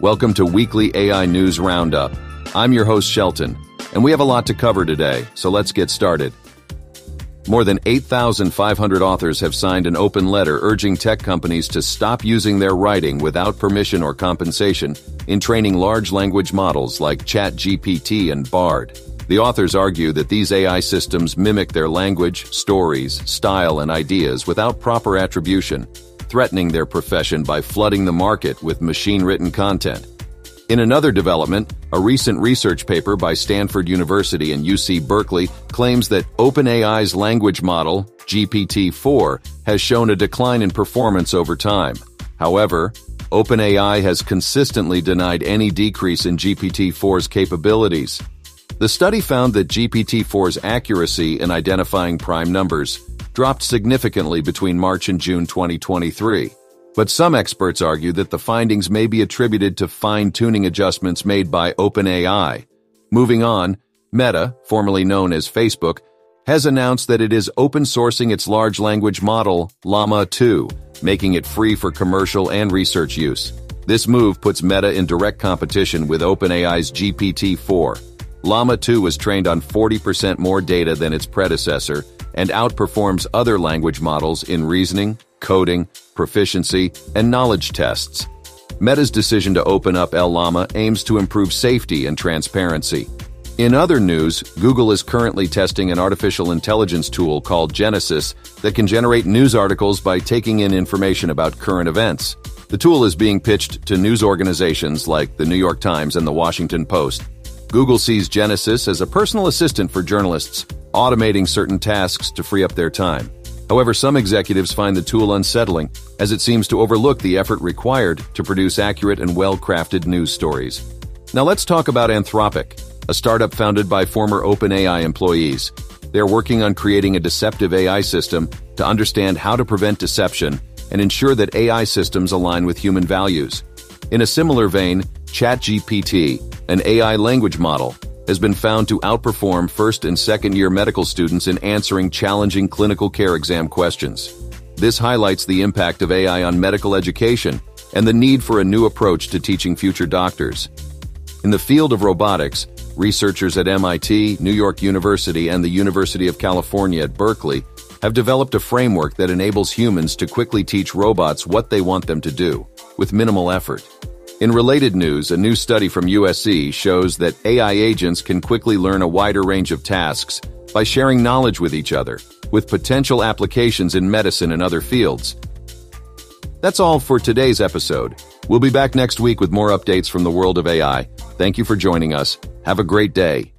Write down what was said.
Welcome to Weekly AI News Roundup. I'm your host, Shelton, and we have a lot to cover today, so let's get started. More than 8,500 authors have signed an open letter urging tech companies to stop using their writing without permission or compensation in training large language models like ChatGPT and Bard. The authors argue that these AI systems mimic their language, stories, style, and ideas without proper attribution, threatening their profession by flooding the market with machine-written content. In another development, a recent research paper by Stanford University and UC Berkeley claims that OpenAI's language model, GPT-4, has shown a decline in performance over time. However, OpenAI has consistently denied any decrease in GPT-4's capabilities. The study found that GPT-4's accuracy in identifying prime numbers dropped significantly between March and June 2023. But some experts argue that the findings may be attributed to fine-tuning adjustments made by OpenAI. Moving on, Meta, formerly known as Facebook, has announced that it is open sourcing its large language model, Llama 2, making it free for commercial and research use. This move puts Meta in direct competition with OpenAI's GPT-4. Llama 2 was trained on 40% more data than its predecessor and outperforms other language models in reasoning, coding, proficiency, and knowledge tests. Meta's decision to open up LLaMA aims to improve safety and transparency. In other news, Google is currently testing an artificial intelligence tool called Genesis that can generate news articles by taking in information about current events. The tool is being pitched to news organizations like the New York Times and the Washington Post. Google sees Genesis as a personal assistant for journalists, automating certain tasks to free up their time. However, some executives find the tool unsettling, as it seems to overlook the effort required to produce accurate and well-crafted news stories. Now let's talk about Anthropic, a startup founded by former OpenAI employees. They're working on creating a deceptive AI system to understand how to prevent deception and ensure that AI systems align with human values. In a similar vein, ChatGPT, an AI language model, has been found to outperform first and second year medical students in answering challenging clinical care exam questions. This highlights the impact of AI on medical education and the need for a new approach to teaching future doctors. In the field of robotics, researchers at MIT, New York University, and the University of California at Berkeley have developed a framework that enables humans to quickly teach robots what they want them to do, with minimal effort. In related news, a new study from USC shows that AI agents can quickly learn a wider range of tasks by sharing knowledge with each other, with potential applications in medicine and other fields. That's all for today's episode. We'll be back next week with more updates from the world of AI. Thank you for joining us. Have a great day.